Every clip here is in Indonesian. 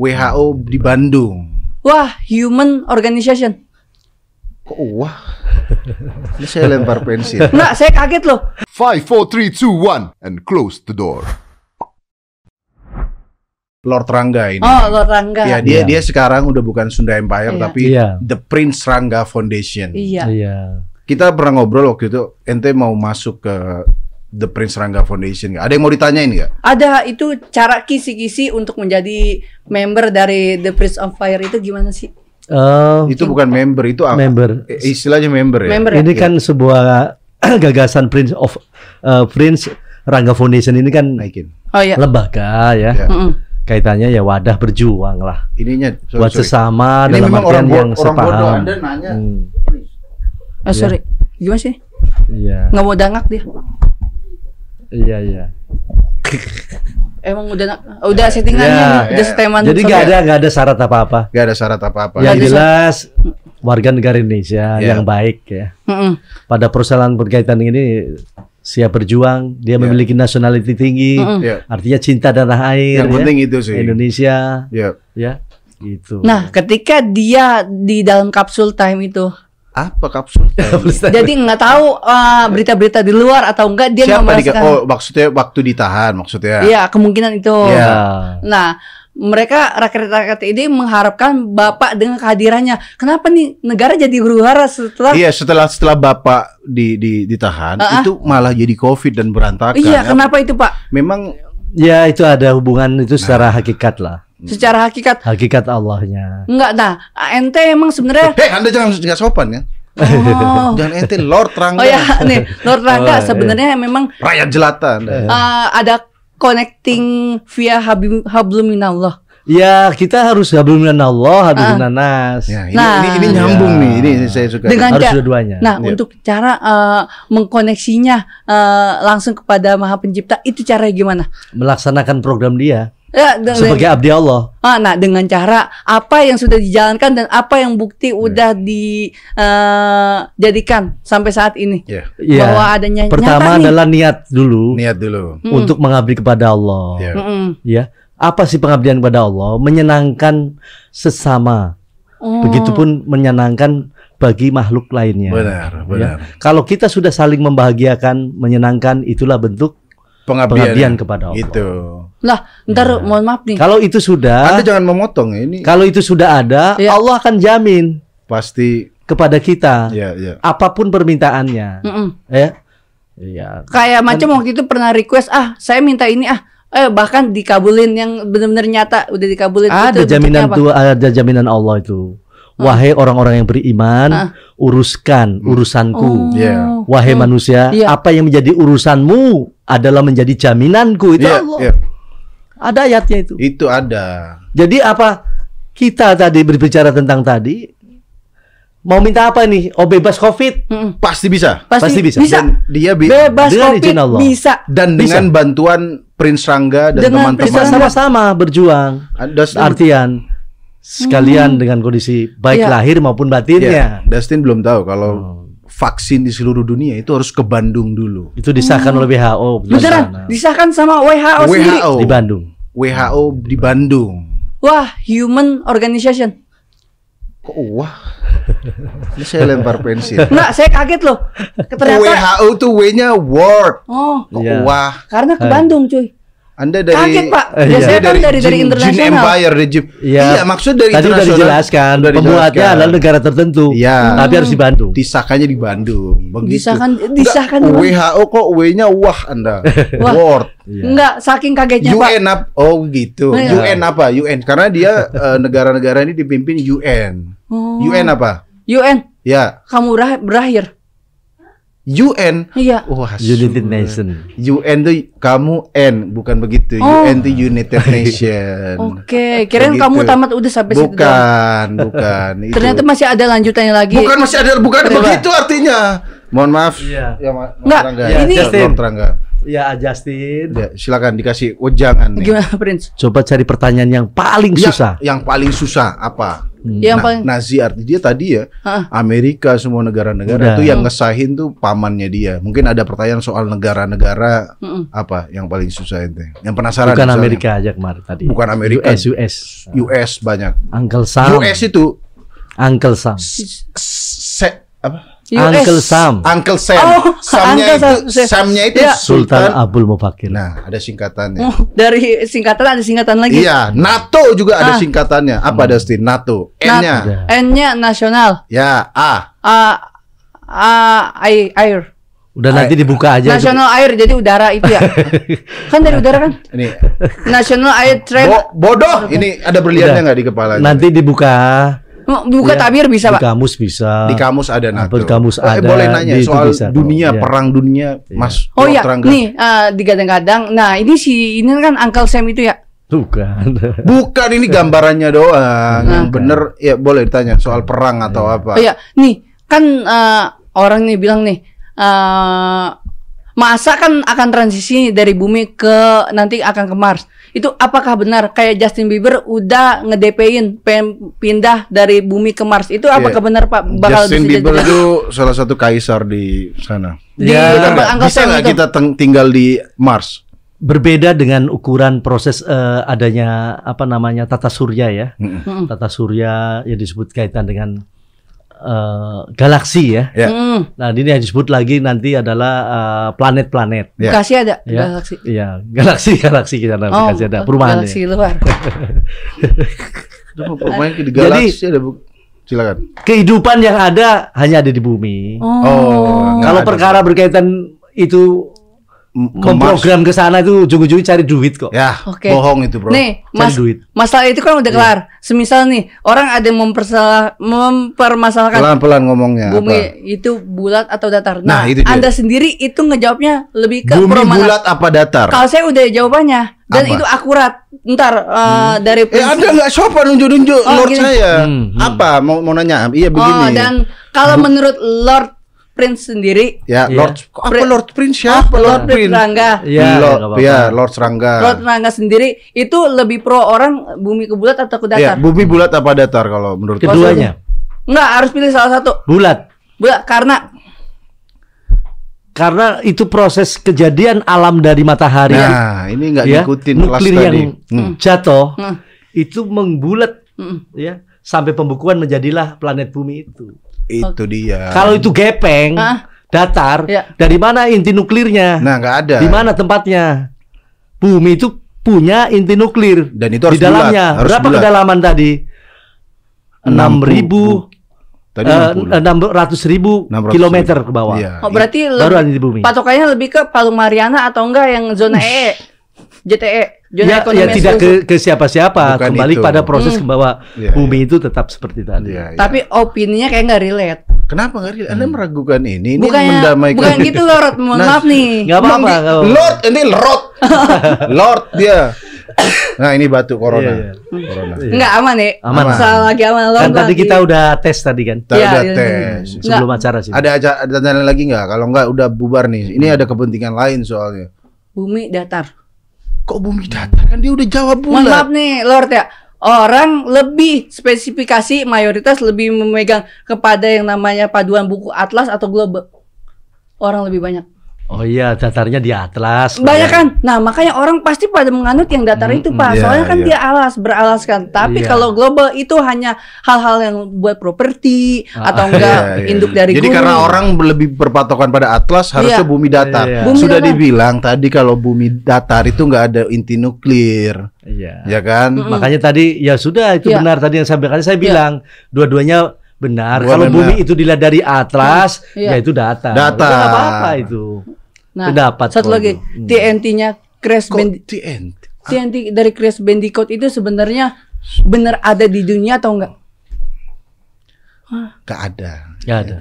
WHO di Bandung. Wah, Human Organization. Kok wah? Ini saya lempar pensil. Enggak, saya kaget loh. Five, four, three, two, one, and close the door. Lord Rangga ini. Oh, Lord Rangga. Ya, dia Iya. dia sekarang udah bukan Sunda Empire Iya. tapi Iya. The Prince Rangga Foundation. Iya. Iya. Kita pernah ngobrol waktu itu, ente mau masuk ke The Prince Rangga Foundation nggak? Ada yang mau ditanyain nggak? Ada itu cara kisi-kisi untuk menjadi member dari The Prince of Fire itu gimana sih? Eh, Itu bukan member, itu apa? member. Eh, Istilahnya member ya. Member ya? Ini kan sebuah gagasan Prince of eh, Prince Rangga Foundation ini kan Naikin. Oh iya. lembaga ya. Ya. Mm-mm. Kaitannya ya wadah berjuang lah Ininya sorry, buat sorry. sesama Ini dalam memang artian orang, yang orang bodoh sepaham. Anda nanya. Hmm, Oh, sorry. Gimana sih? Iya. Nggak mau dangak dia. Iya, iya. Emang udah udah settingannya Ya, udah ya. seteman. Jadi nggak ada nggak ada syarat apa-apa. Gak ada syarat apa-apa. Yang ada jelas warga negara Indonesia Ya. yang baik ya. Mm-mm. Pada persoalan berkaitan ini siap berjuang, dia Ya. memiliki nationality tinggi, Mm-mm. Ya. artinya cinta tanah air. Yang ya. penting itu sih. Indonesia, Ya. ya, gitu. Nah, ketika dia di dalam kapsul time itu, Apa kapsul? jadi nggak tahu uh, berita-berita di luar atau enggak dia Siapa di, merasakan. Oh, maksudnya waktu ditahan maksudnya. Iya, kemungkinan itu. Iya. Ya. Nah, mereka rakyat-rakyat ini mengharapkan Bapak dengan kehadirannya. Kenapa nih negara jadi huru-hara setelah Iya, setelah setelah Bapak di, di ditahan, Ah, ah. itu malah jadi Covid dan berantakan. Iya, ya. kenapa itu, Pak? Memang Ya itu ada hubungan itu Nah. secara hakikat lah, Secara hakikat hakikat Allahnya. enggak. Nah, ente emang sebenarnya Hei, Anda jangan nggak sopan ya. Oh. Jangan ente Lord Rangga. Oh ya, nih, Lord Oh, Rangga iya. sebenarnya memang Rakyat jelata Anda. uh, ada connecting via habib hablum minallah. Ya kita harus hablum Allah, hablum Ah. nas. Ya, ini, Nah. ini, ini nyambung Ya. nih. Ini saya suka. Dengan harus dua-duanya. Nah, Iya. untuk cara uh, mengkoneksinya uh, langsung kepada Maha Pencipta itu caranya gimana? Melaksanakan program dia Ya, dengan- sebagai abdi Allah. Ah, nah dengan cara apa yang sudah dijalankan dan apa yang bukti Iya. udah dijadikan sampai saat ini Ya, Ya. bahwa adanya Pertama nyata nih. adalah niat dulu niat dulu. Mm-mm. untuk mengabdi kepada Allah. Ya. Mm-mm. Ya. Apa sih pengabdian kepada Allah? Menyenangkan sesama. Oh. Begitupun menyenangkan bagi makhluk lainnya. Benar, Ya. benar. Kalau kita sudah saling membahagiakan, menyenangkan, itulah bentuk Pengabdian, pengabdian kepada Allah. Itu. Lah, ntar Ya. mohon maaf nih. Kalau itu sudah, Anda jangan memotong ya. Ini kalau itu sudah ada, Ya. Allah akan jamin pasti kepada kita ya, ya. apa pun permintaannya. Mm-mm. Ya. Iya. Kayak macam waktu itu pernah request, ah saya minta ini ah, eh bahkan dikabulin yang benar-benar nyata udah dikabulin. Ada Itu jaminan tuh, ada jaminan Allah itu. Wahai orang-orang yang beriman, Ah. uruskan urusanku. Oh. Iya. Wahai Hmm. manusia, Iya. apa yang menjadi urusanmu adalah menjadi jaminanku. Itu Iya, Allah. iya. Ada ayatnya itu. Itu ada. Jadi apa kita tadi berbicara tentang tadi mau minta apa nih? Oh bebas Covid. Mm-mm. Pasti bisa. Pasti, Pasti bisa. bisa. Dan dia bi- Bebas Dengan covid izin Allah. bisa. dan Bisa. dengan bantuan Prince Rangga dan Dengan teman-teman. Bisa sama-sama berjuang. Ada Artian sekalian dengan kondisi baik Iya. lahir maupun Ya, batinnya. Dustin belum tahu kalau Hmm. vaksin di seluruh dunia itu harus ke Bandung dulu. Itu disahkan oleh WHO betul Beneran sana. disahkan sama WHO, sendiri. WHO di Bandung. WHO di Bandung. Wah, Human Organization. Kok wah? Ini saya lempar pensil. Enggak, saya kaget loh. Ternyata WHO tuh W-nya world. Oh, Kok Iya. wah? karena ke. Bandung, cuy. Anda dari Kaget, Pak. Eh, iya. Biasanya kan dari dari Jin- Jin internasional. Empire, dari. Iya. Iya, maksud dari Tadi internasional. dijelaskan Udah pembuatnya adalah negara tertentu. Iya. Tapi harus di Bandung. Disahkannya di Bandung. Begitu. Disahkan disahkan di. WHO kok W-nya wah Anda. Wah. World. Iya. Enggak, saking kagetnya, Pak. UN apa? Oh gitu. Iya. UN apa? UN karena dia eh, negara-negara ini dipimpin UN. Oh. UN apa? UN, Ya, kamu berakhir. UN. Iya. Wah, United su- Nation. UN tuh kamu N bukan begitu. Oh. UN tuh United Nation. Oke, kirain Begitu. kamu tamat udah sampai situ doang. Bukan, bukan. itu. Ternyata masih ada lanjutannya lagi. bukan masih ada bukan begitu artinya. Mohon maaf. Iya. Ya, Ma- Mas Nggak, Rangga. ini- Ya, Lord Rangga. Ya Justin. Ya, silakan dikasih wejangan nih. Gimana Prince? Coba cari pertanyaan yang paling Ya, susah. Yang paling susah apa? Yang Na- paling Nazi arti dia tadi ya Hah? Amerika semua negara-negara itu yang ngesahin tuh pamannya dia. Mungkin ada pertanyaan soal negara-negara apa yang paling susah ente? Yang penasaran Bukan misalnya. Amerika aja kemarin tadi. Bukan Amerika. US, US. US banyak. Uncle Sam. US itu Uncle Sam. se, apa? US. Uncle Sam. Uncle Sam. Oh, Samnya Uncle itu Sam. Samnya itu Ya. Sultan Sultan. Abdul Mufakir. Nah, ada singkatannya. Oh, dari singkatan ada singkatan lagi. Iya, NATO juga ada Ah. singkatannya. Apa Dustin? NATO. N-nya. Ada. N-nya nasional. Ya, A. A A ai- air. Udah nanti dibuka aja. Nasional air jadi udara itu ya. kan dari udara kan? Ini National Air Trade. Bo- bodoh. Ini ada berliannya nggak di kepala? Nanti dibuka. Oh, Buka Ya, tabir bisa, Di Pak. kamus bisa. di kamus ada NATO. Di kamus Eh, ada, boleh nanya di soal bisa dunia, Iya. perang dunia, Mas. Oh iya, nih eh, digadang-gadang. Nah, ini si ini kan Uncle Sam itu ya. Bukan. Bukan ini gambarannya doang. Yang Nah. bener ya boleh ditanya soal perang atau apa. Oh iya, nih kan eh, orang nih bilang nih eh masa kan akan transisi dari bumi ke nanti akan ke Mars. Itu apakah benar kayak Justin Bieber udah nge-DP-in pengen pindah dari bumi ke Mars? Itu apakah Iya. benar Pak bakal Justin bisa Bieber itu salah satu kaisar di sana. di Ya? Uncle Bisa nggak kita tinggal di Mars? Berbeda dengan ukuran proses eh, adanya apa namanya tata surya ya. Mm-mm. Mm-mm. Tata surya yang disebut kaitan dengan eh, galaksi ya. Ya. Mm-mm. Nah, ini yang disebut lagi nanti adalah eh, planet-planet. Ya. Bekasi ada Ya. galaksi. Iya, galaksi galaksi kita ada Oh, Bekasi ada perumahan galaksi ya. luar. Itu pemain di galaksi ada bu. Silakan. Kehidupan yang ada hanya ada di bumi. Oh. nggak Kalau ada. perkara berkaitan itu memprogram ke sana itu ujung-ujungnya cari duit kok. Ya, Oke. bohong itu, Bro. Nih, Cari mas, duit. masalah itu kan udah kelar. Semisal nih, orang ada yang mempersalah, mempermasalahkan Pelan-pelan ngomongnya bumi apa? itu bulat atau datar. Nah, Nah, itu dia. Anda sendiri itu ngejawabnya lebih ke Bumi pro mana? bulat apa datar? Kalau saya udah jawabannya dan Apa? itu akurat. Ntar eh, dari Eh, Anda nggak sopan nunjuk-nunjuk Oh, Lord gini. saya. Hmm, hmm. Apa? Mau mau nanya? Iya begini. Oh, dan kalau menurut Lord Prince sendiri, Ya, Iya. Lord apa Pri- Lord Prince siapa? oh, Lord Lord Prince. Rangga, Iya, Lord, ya, Lord Serangga. Lord Rangga sendiri itu lebih pro orang bumi ke bulat atau ke Ya, datar? bumi bulat apa datar kalau menurut Keduanya Enggak, harus pilih salah satu. bulat. Bulat karena Karena itu proses kejadian alam dari matahari yang Nah, ini nggak ya, ngikutin kelas nuklir tadi. yang Hmm. jatuh Hmm. itu membulat Mm. ya sampai pembukuan menjadilah planet bumi itu. Itu dia. Kalau itu gepeng, Hah? datar, Ya. dari mana inti nuklirnya? Nah, nggak ada. Di mana tempatnya? Bumi itu punya inti nuklir Dan itu harus di dalamnya. bulat, harus Berapa bulat. kedalaman tadi? Enam ribu, Tadi eh, 60. enam ratus ribu 600 kilometer ke bawah. Iya. Oh berarti Baru lebih, ada di bumi. patokannya lebih ke Palung Mariana atau enggak yang zona EE, JTE, Ya, ya tidak ke, ke siapa-siapa, Bukan kembali itu. pada proses Hmm. bahwa Iya, bumi itu tetap seperti tadi. Iya, iya. Tapi opininya kayak nggak relate. Kenapa nggak relate? Anda meragukan ini? Ini Bukannya, mendamaikan. bukan gitu Lord, mohon Nah, maaf nih. Nggak apa-apa. Lord, ini Lord. Lord dia. Nah, ini batu corona. Iya, iya. Corona. Iya. Enggak aman ya? Aman. Salah lagi aman Lord. Kan tadi lagi. kita udah tes tadi kan Kita Iya, udah iya, tes. iya. sebelum acara sih. Ada aja ada tanya lagi nggak? Kalau nggak udah bubar nih. Ini ada kepentingan lain soalnya. bumi datar. Kok bumi datar kan dia udah jawab Mohon maaf bulat. nih Lord ya. Orang lebih spesifikasi mayoritas lebih memegang kepada yang namanya paduan buku atlas atau global. Orang lebih banyak. Oh iya, datarnya di atlas. Banyak kan? Nah, makanya orang pasti pada menganut yang datar itu, Pak. iya, Soalnya kan iya. dia alas, beralaskan. Tapi Iya. kalau global itu hanya hal-hal yang buat properti Ah, atau enggak Iya, iya. induk dari Jadi gunung. karena orang lebih berpatokan pada atlas harusnya Iya. bumi datar. Iya. Bumi Sudah datar. dibilang tadi kalau bumi datar itu nggak ada inti nuklir, Iya. ya kan? Mm-mm. Makanya tadi ya sudah itu Iya. benar tadi yang saya bilang. Saya bilang dua-duanya benar. Gua Kalau benar. bumi itu dilihat dari atlas, Iya. ya itu datar. Datar. Nggak apa-apa itu. Nah, Pendapat satu lagi. Hmm. TNT-nya Crash Kok Band TNT? TNT dari Crash Bandicoot itu sebenarnya benar ada di dunia atau enggak? Gak ada. Nggak ada.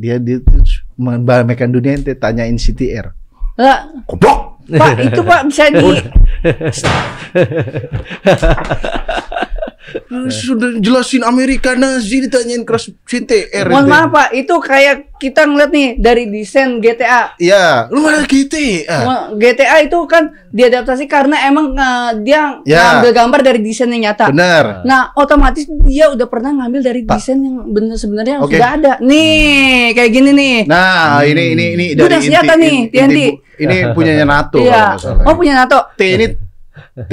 Dia dia membanggakan dunia ente tanyain CTR. Lah, Goblok. Pak, itu Pak bisa di sudah jelasin Amerika Nazi ditanyain crash CTR. Mohon maaf Pak, itu kayak kita ngeliat nih dari desain GTA. Iya, lu malah GTA. GTA itu kan diadaptasi karena emang eh, dia Ya. ngambil gambar dari desain yang nyata. Benar. Nah, otomatis dia udah pernah ngambil dari desain yang bener sebenarnya Oke. sudah ada. Nih, kayak gini nih. Nah, ini ini ini Itu udah senjata nih, TNT. ini punyanya NATO. Iya. Oh, punya NATO. T ini T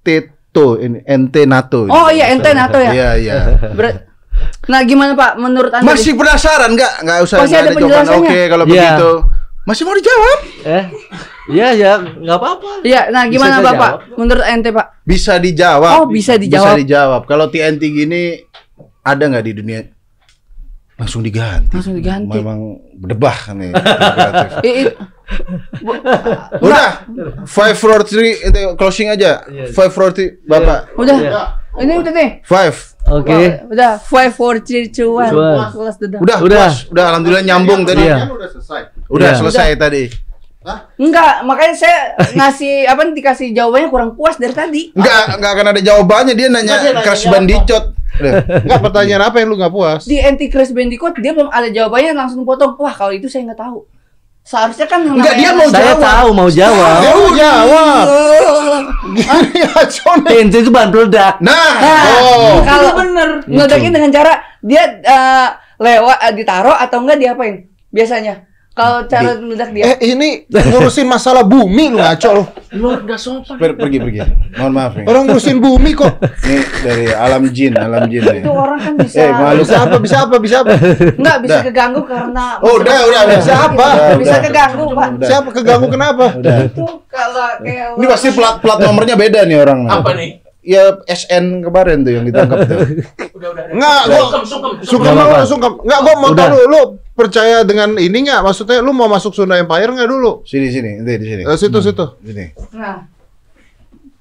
T to ini NT NATO. ini. Oh iya, ente NATO ya. Iya, iya. Ber- Nah, gimana Pak menurut Anda? Masih penasaran nggak? Nggak usah Masih ada jawaban. Oke, kalau Iya. begitu. Masih mau dijawab? Eh, iya ya, nggak apa-apa. Iya, nah Bisa gimana saya Bapak? jawab? Menurut ente Pak? Bisa dijawab. Oh, bisa dijawab. Bisa dijawab. Kalau TNT gini ada nggak di dunia? Langsung diganti. Langsung diganti. Memang berdebah nih. Udah. Five four three itu closing aja. Five four three Bapak. udah. Iya. Ini udah nih. Five. Oke. Wah, Udah, five, four, three, two, one. Udah. Udah, Udah. Udah alhamdulillah nyambung tadi. Iya. Udah selesai. Udah Iya. selesai tadi. Enggak, makanya saya ngasih apa dikasih jawabannya kurang puas dari tadi. Enggak, enggak akan ada jawabannya dia nanya Enggak, dia nanya Crash apa? Bandicoot. Udah. Enggak pertanyaan apa yang lu nggak puas? Di anti Crash Bandicoot dia belum ada jawabannya langsung potong. Wah, kalau itu saya nggak tahu. Seharusnya kan yang Enggak, dia mau Saya jawab. tahu mau jawab. Dia mau jawab. Gini ya. TNT itu bahan peledak. Nah, Nah, oh. kalau bener ngeledakin dengan cara dia eh, lewat eh, ditaruh atau enggak diapain? Biasanya. Kalau cara meledak dia. Eh ini ngurusin masalah bumi lu ngaco lu. Per- pergi pergi. Mohon maaf nih. Orang ngurusin bumi kok. Ini dari alam jin, alam jin nih. itu orang kan bisa Eh, malu. Bisa apa? Bisa apa? Bisa apa? enggak bisa Udah. keganggu karena Oh, udah, udah, udah. Bisa apa? Udah, bisa udah. keganggu, Pak. Udah. Siapa keganggu kenapa? Udah. Itu kalau kayak Ini pasti plat plat nomornya beda nih orang. Apa nih? Ya SN kemarin tuh yang ditangkap tuh. Enggak, gua Sungkem sungkem. sungkem. Enggak, gua mau tahu lu, lu percaya dengan ini enggak? Maksudnya lu mau masuk Sunda Empire enggak dulu? Sini sini, ente di sini. Eh, situ situ. Sini. Nah,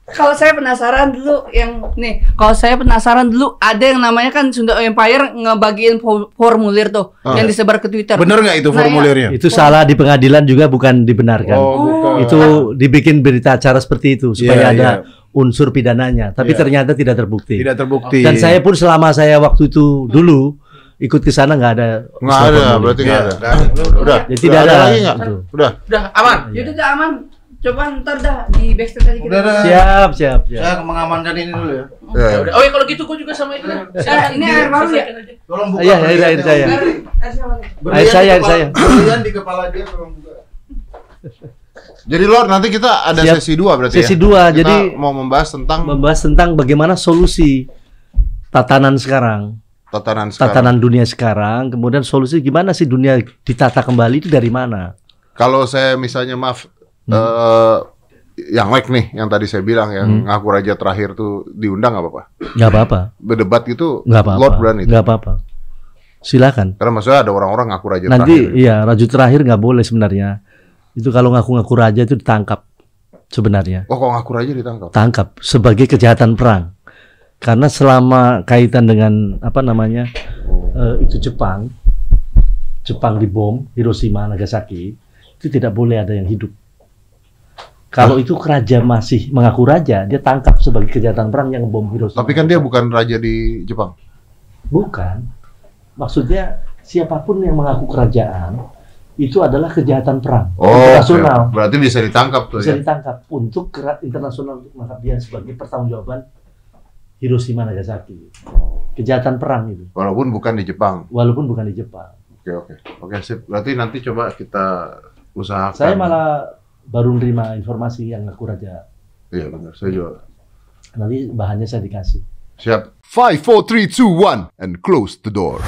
kalau saya penasaran dulu yang nih, kalau saya penasaran dulu ada yang namanya kan Sunda Empire ngebagiin fo- formulir tuh Ah. yang disebar ke Twitter. Bener nggak itu Nah, formulirnya? Itu salah di pengadilan juga bukan dibenarkan. Oh, bukan. Itu dibikin berita acara seperti itu supaya Iya, ada iya. Unsur pidananya, tapi Iya. ternyata tidak terbukti. Tidak terbukti. Dan saya pun selama saya waktu itu dulu ikut ke sana nggak ada. Enggak usaha ada, berarti enggak Iya, ada. nggak ada. Udah. Ya, tidak Udah ada. lagi enggak? Betul. Udah. Udah aman. Yaudah udah aman. Coba ntar dah di backstage aja kita. Udah. Siap, siap, siap. Saya mengamankan ini dulu ya. Ya, Ya udah. Oh ya kalau gitu gua juga sama itu. Eh, ini air baru ya? Tolong buka. Iya, air- saya. Air- saya, air saya. Berlian di kepala dia tolong buka. Jadi Lord nanti kita ada Siap. sesi dua berarti Sesi ya? dua, Kita jadi mau membahas tentang membahas tentang bagaimana solusi tatanan sekarang, tatanan sekarang. tatanan dunia sekarang, kemudian solusi gimana sih dunia ditata kembali itu dari mana? Kalau saya misalnya maaf Hmm. eh yang like nih yang tadi saya bilang yang Hmm. ngaku raja terakhir tuh diundang nggak apa-apa. Nggak apa-apa, Berdebat gitu nggak apa-apa, Lord berani. nggak apa-apa. Silakan. Karena maksudnya ada orang-orang ngaku raja Nanti terakhir. iya raju terakhir nggak boleh sebenarnya. Itu kalau ngaku-ngaku raja itu ditangkap sebenarnya. Oh, kok ngaku raja ditangkap? Tangkap sebagai kejahatan perang. Karena selama kaitan dengan apa namanya eh, itu Jepang, Jepang dibom Hiroshima Nagasaki itu tidak boleh ada yang hidup. Kalau itu raja masih mengaku raja, dia tangkap sebagai kejahatan perang yang bom Hiroshima. Tapi kan dia bukan raja di Jepang. Bukan. Maksudnya siapa pun yang mengaku kerajaan itu adalah kejahatan perang Oh, internasional. oke. berarti bisa ditangkap tuh Bisa ya. ditangkap untuk kera- internasional untuk menangkap dia sebagai pertanggungjawaban Hiroshima Nagasaki. Kejahatan perang itu, Walaupun bukan di Jepang. walaupun bukan di Jepang. Oke, oke. Oke, sip. Berarti nanti coba kita usahakan. Saya malah baru nerima informasi yang ngaku raja. Iya, benar. Saya juga. Nanti bahannya saya dikasih. Siap. 5 4 3 2 1 and close the door.